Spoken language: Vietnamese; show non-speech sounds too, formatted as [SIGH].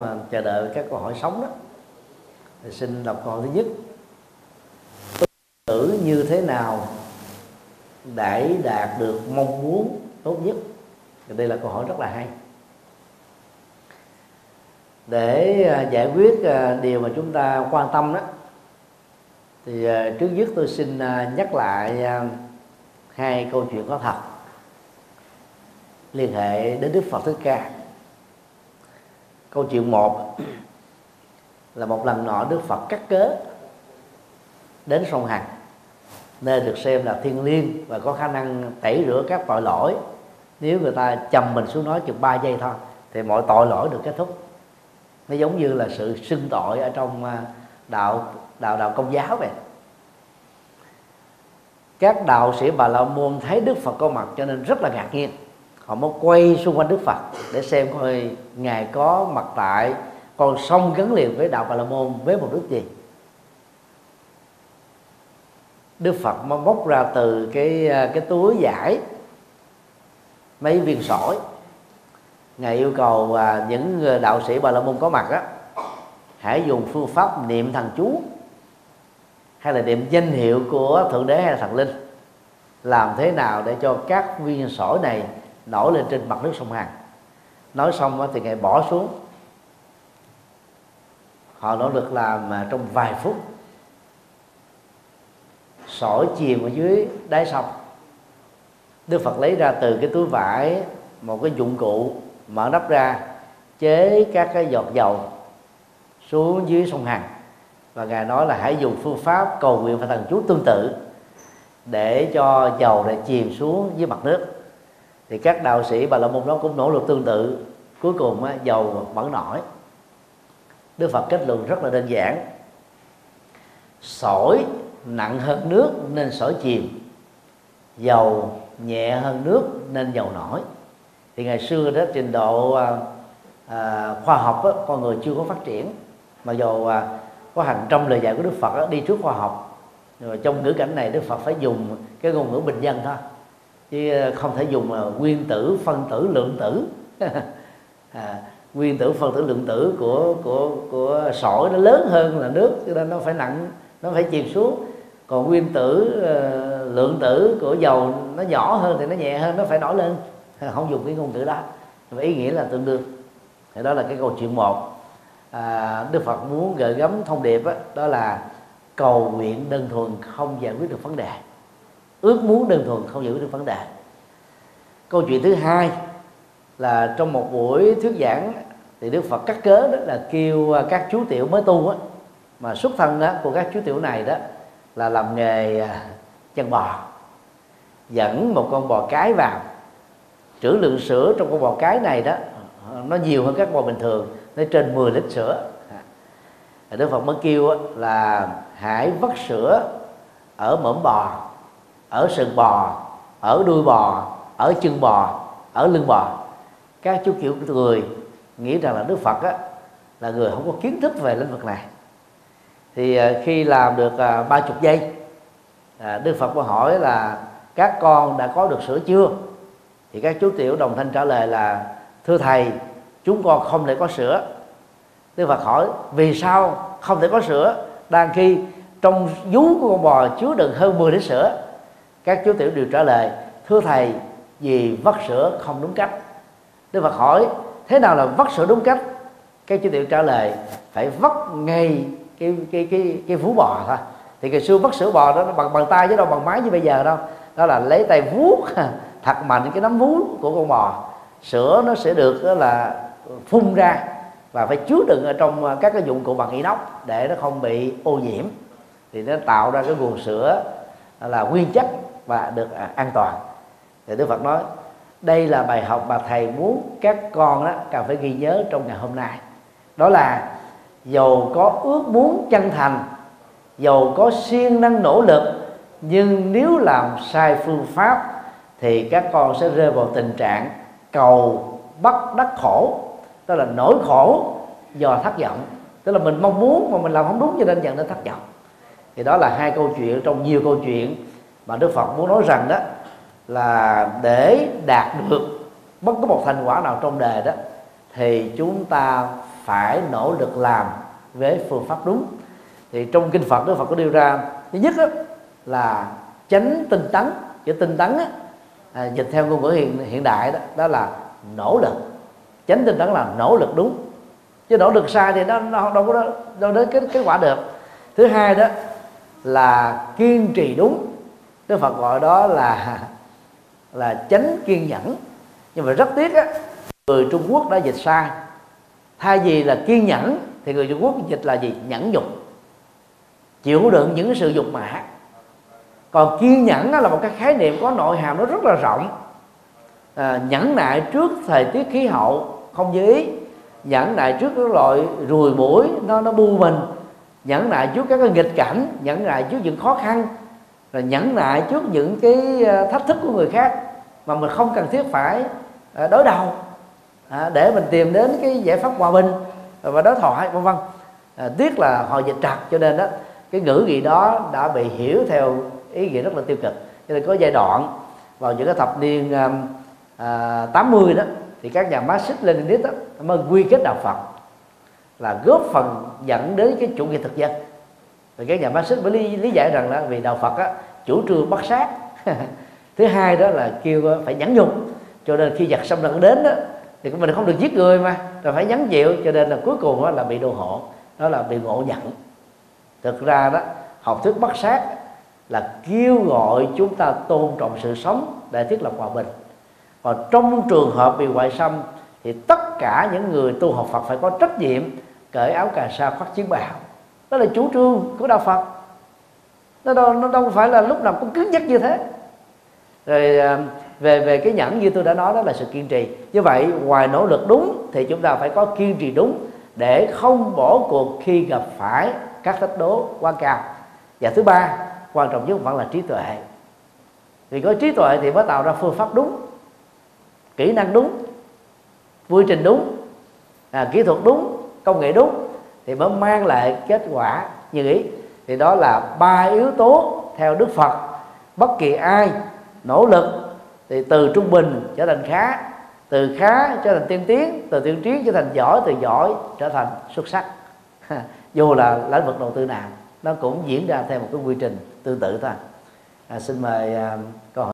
mà chờ đợi các câu hỏi sống đó. Thì xin đọc câu hỏi thứ nhất. Tử như thế nào để đạt được mong muốn tốt nhất? Thì đây là câu hỏi rất là hay. Để à, giải quyết à, điều mà chúng ta quan tâm đó, thì à, trước nhất tôi xin nhắc lại hai câu chuyện có thật liên hệ đến Đức Phật Thích Ca câu chuyện một là một lần nọ Đức Phật cắt cớ đến sông Hằng, nơi được xem là thiên liêng và có khả năng tẩy rửa các tội lỗi. Nếu người ta chầm mình xuống nói chừng 3 giây thôi, thì mọi tội lỗi được kết thúc. Nó giống như là sự xưng tội ở trong à, đạo đạo đạo công giáo vậy. Các đạo sĩ bà la môn thấy đức phật có mặt cho nên rất là ngạc nhiên họ mới quay xung quanh đức phật để xem coi ngài có mặt tại con sông gắn liền với đạo bà la môn với một đức gì. Đức phật mới bóc ra từ cái à, cái túi giải mấy viên sỏi. Ngài yêu cầu à, những đạo sĩ bà la môn có mặt á hãy dùng phương pháp niệm thần chú hay là niệm danh hiệu của thượng đế hay là thần linh. Làm thế nào để cho các viên sỏi này nổi lên trên mặt nước sông Hàn. Nói xong thì ngài bỏ xuống. Họ nỗ lực làm à, trong vài phút. Sỏi chìm ở dưới đáy sông. Đức Phật lấy ra từ cái túi vải, một cái dụng cụ, mở nắp ra, chế các cái giọt dầu xuống dưới sông Hằng và ngài nói là hãy dùng phương pháp cầu nguyện và thần chú tương tự để cho dầu này chìm xuống dưới mặt nước thì các đạo sĩ bà la môn đó cũng nỗ lực tương tự. Cuối cùng á, dầu vẫn nổi. Đức phật kết luận rất là đơn giản. Sỏi nặng hơn nước nên sỏi chìm. Dầu nhẹ hơn nước nên dầu nổi. Thì ngày xưa đó trình độ à, à, khoa học đó, con người chưa có phát triển. Mà dầu à, có hàng trăm lời dạy của đức phật đó, đi trước khoa học. Rồi trong ngữ cảnh này đức phật phải dùng cái ngôn ngữ bình dân thôi chứ ờ, không thể dùng là nguyên tử phân tử lượng tử. [LAUGHS] À, nguyên tử phân tử lượng tử của của của sỏi nó lớn hơn là nước cho nên nó phải nặng nó phải chìm xuống. Còn nguyên tử uh, lượng tử của dầu nó nhỏ hơn thì nó nhẹ hơn nó phải nổi lên. [LAUGHS] Không dùng cái ngôn ngữ đó. Và ý nghĩa là tương đương. Thì đó là cái câu chuyện một. À, đức phật muốn gợi gắm thông điệp đó, đó là cầu nguyện đơn thuần không giải quyết được vấn đề ước muốn đơn thuần không giải quyết được vấn đề. Câu chuyện thứ hai là trong một buổi thuyết giảng thì đức phật cắt cớ đó là kêu à, các chú tiểu mới tu á. Mà xuất thân đó của các chú tiểu này đó là làm nghề à, chân bò, dẫn một con bò cái vào. Trữ lượng sữa trong con bò cái này đó, nó nhiều hơn các bò bình thường, nó trên 10 lít sữa. Đức Phật mới kêu là hãy vắt sữa ở mõm bò ở sừng bò ở đuôi bò ở chân bò ở lưng bò. Các chú kiểu người nghĩ rằng là đức phật á, là người không có kiến thức về lĩnh vực này. Thì à, khi làm được à, ba chục giây à, đức phật có hỏi là các con đã có được sữa chưa? Thì các chú tiểu đồng thanh trả lời là thưa thầy chúng con không thể có sữa. Đức phật hỏi vì sao không thể có sữa? Đang khi trong vú của con bò chứa đựng hơn 10 lít sữa các chú tiểu đều trả lời, thưa thầy, vì vắt sữa không đúng cách. Đức phật hỏi, thế nào là vắt sữa đúng cách? Các chú tiểu trả lời, phải vắt ngay cái cái cái cái vú bò thôi. Thì ngày xưa vắt sữa bò đó nó bằng bằng tay chứ đâu bằng máy như bây giờ đâu. Đó là lấy tay vuốt, [LAUGHS] thật mạnh cái nắm vú của con bò. Sữa nó sẽ được, đó là ờ, phun ra và phải chứa đựng ở trong ờ, các cái dụng cụ bằng inox để nó không bị ô nhiễm. Thì nó tạo ra cái nguồn sữa là nguyên chất và được à, an toàn. Thì đức phật nói đây là bài học mà thầy muốn các con đó cần phải ghi nhớ trong ngày hôm nay. Đó là dầu có ước muốn chân thành dầu có siêng năng nỗ lực nhưng nếu làm sai phương pháp thì các con sẽ rơi vào tình trạng cầu bắt đắc khổ đó là nỗi khổ do thất vọng. Tức là mình mong muốn mà mình làm không đúng cho nên dẫn đến thất vọng. Thì đó là hai câu chuyện trong nhiều câu chuyện mà Đức Phật muốn nói rằng đó là để đạt được bất cứ một thành quả nào trong đề đó thì chúng ta phải nỗ lực làm với phương pháp đúng. Thì trong kinh Phật Đức Phật có đưa ra thứ nhất đó, là tránh tinh tấn. Chữ tinh tấn á, à, dịch theo ngôn ngữ hiện hiện đại đó đó là nỗ lực. Tránh tinh tấn là nỗ lực đúng. Chứ nỗ lực sai thì nó, nó đâu có đâu đến kết kết quả được. Thứ hai đó là kiên trì đúng. Đức Phật gọi đó là [LAUGHS] là chánh kiên nhẫn. Nhưng mà rất tiếc á người Trung Quốc đã dịch sai. Thay vì là kiên nhẫn thì người Trung Quốc dịch là gì? Nhẫn nhục. Chịu đựng những sự dục mã. Còn kiên nhẫn đó là một cái khái niệm có nội hàm nó rất là rộng. À, nhẫn nại trước thời tiết khí hậu không như ý. Nhẫn nại trước các loại ruồi mũi nó nó bu mình. Nhẫn nại trước các cái nghịch cảnh. Nhẫn nại trước những khó khăn là nhẫn nại trước những cái ờ, thách thức của người khác mà mình không cần thiết phải ờ, đối đầu. À, để mình tìm đến cái giải pháp hòa bình và đối thoại vân vân. À, tiếc là họ dịch trật cho nên đó cái ngữ gì đó đã bị hiểu theo ý nghĩa rất là tiêu cực. Cho nên có giai đoạn vào những cái thập niên à, 80 đó thì các nhà Marxist Leninist đó mới quy kết đạo Phật là góp phần dẫn đến cái chủ nghĩa thực dân và các nhà Marxist mới lý, lý giải rằng là vì đạo Phật á, chủ trương bắt sát. [LAUGHS] Thứ hai đó là kêu phải nhẫn nhục. Cho nên khi giặc xâm lược đến đó thì mình không được giết người mà rồi phải nhẫn chịu cho nên là cuối cùng đó là bị đồ hộ đó là bị ngộ nhận. Thực ra đó học thuyết bắt sát là kêu gọi chúng ta tôn trọng sự sống để thiết lập hòa bình. Còn trong trường hợp bị ngoại xâm thì tất cả những người tu học Phật phải có trách nhiệm cởi áo cà sa khoác chiến bào đó là chủ trương của đạo Phật. Nó đâu nó đâu phải là lúc nào cũng cứng nhắc như thế. Rồi à, về về cái nhẫn như tôi đã nói đó là sự kiên trì. Như vậy ngoài nỗ lực đúng thì chúng ta phải có kiên trì đúng để không bỏ cuộc khi gặp phải các thách đố quá cao. Và thứ ba quan trọng nhất vẫn là trí tuệ. Vì có trí tuệ thì mới tạo ra phương pháp đúng kỹ năng đúng quy trình đúng à, kỹ thuật đúng công nghệ đúng thì mới mang lại kết quả như ý. Thì đó là ba yếu tố theo đức phật. Bất kỳ ai nỗ lực thì từ trung bình trở thành khá từ khá trở thành tiên tiến từ tiên tiến trở thành giỏi từ giỏi trở thành xuất sắc. [LAUGHS] Dù là lĩnh vực đầu tư nào nó cũng diễn ra theo một cái quy trình tương tự thôi. À, xin mời uh, câu hỏi